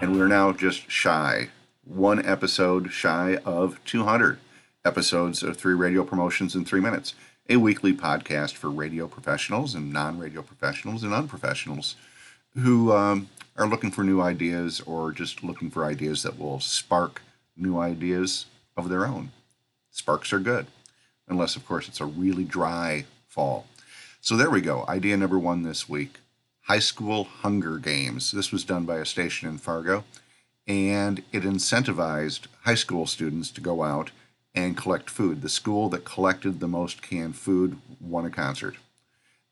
And we're now just shy, one episode shy of 200 episodes of three radio promotions in three minutes, a weekly podcast for radio professionals and non radio professionals and unprofessionals who um, are looking for new ideas or just looking for ideas that will spark new ideas of their own. Sparks are good, unless, of course, it's a really dry fall. So there we go. Idea number one this week High School Hunger Games. This was done by a station in Fargo, and it incentivized high school students to go out and collect food. The school that collected the most canned food won a concert.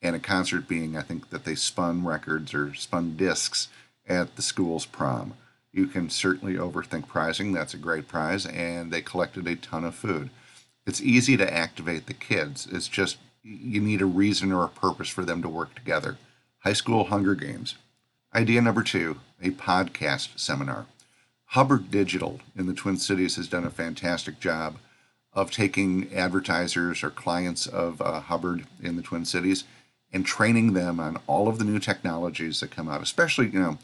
And a concert being, I think, that they spun records or spun discs at the school's prom. You can certainly overthink prizing. That's a great prize. And they collected a ton of food. It's easy to activate the kids. It's just you need a reason or a purpose for them to work together. High School Hunger Games. Idea number two a podcast seminar. Hubbard Digital in the Twin Cities has done a fantastic job of taking advertisers or clients of uh, Hubbard in the Twin Cities and training them on all of the new technologies that come out, especially, you know,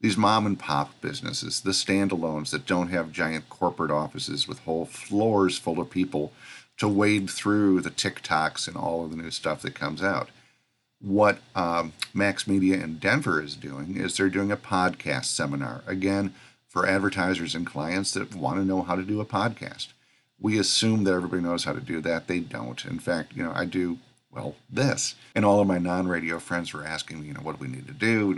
these mom and pop businesses, the standalones that don't have giant corporate offices with whole floors full of people to wade through the TikToks and all of the new stuff that comes out. What um, Max Media in Denver is doing is they're doing a podcast seminar, again, for advertisers and clients that want to know how to do a podcast. We assume that everybody knows how to do that. They don't. In fact, you know, I do well, this. And all of my non radio friends were asking me, you know, what do we need to do?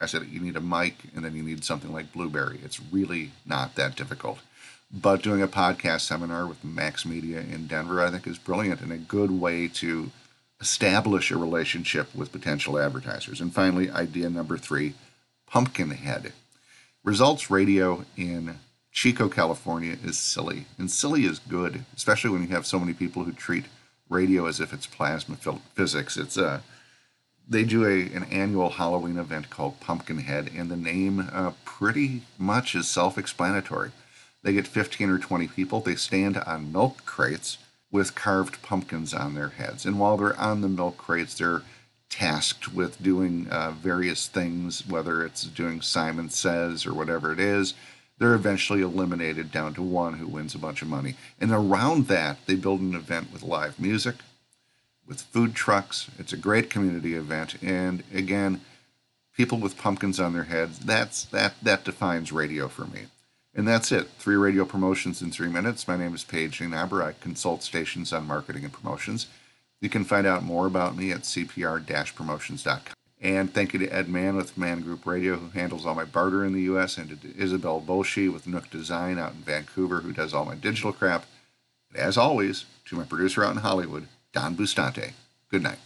I said, you need a mic and then you need something like Blubrry. It's really not that difficult. But doing a podcast seminar with Max Media in Denver, I think, is brilliant and a good way to establish a relationship with potential advertisers. And finally, idea number three Pumpkinhead. Results radio in Chico, California is silly. And silly is good, especially when you have so many people who treat radio as if it's plasma physics. It's a uh, they do a an annual Halloween event called Pumpkinhead, and the name uh, pretty much is self-explanatory. They get 15 or 20 people. They stand on milk crates with carved pumpkins on their heads, and while they're on the milk crates, they're tasked with doing uh, various things, whether it's doing Simon Says or whatever it is they're eventually eliminated down to one who wins a bunch of money. And around that, they build an event with live music, with food trucks. It's a great community event. And again, people with pumpkins on their heads, that's that that defines radio for me. And that's it. Three radio promotions in three minutes. My name is Paige Nienaber. I consult stations on marketing and promotions. You can find out more about me at cpr-promotions.com. And thank you to Ed Mann with Mann Group Radio, who handles all my barter in the U.S., and to Isabel Bolshe with Nook Design out in Vancouver, who does all my digital crap. And as always, to my producer out in Hollywood, Don Bustante. Good night.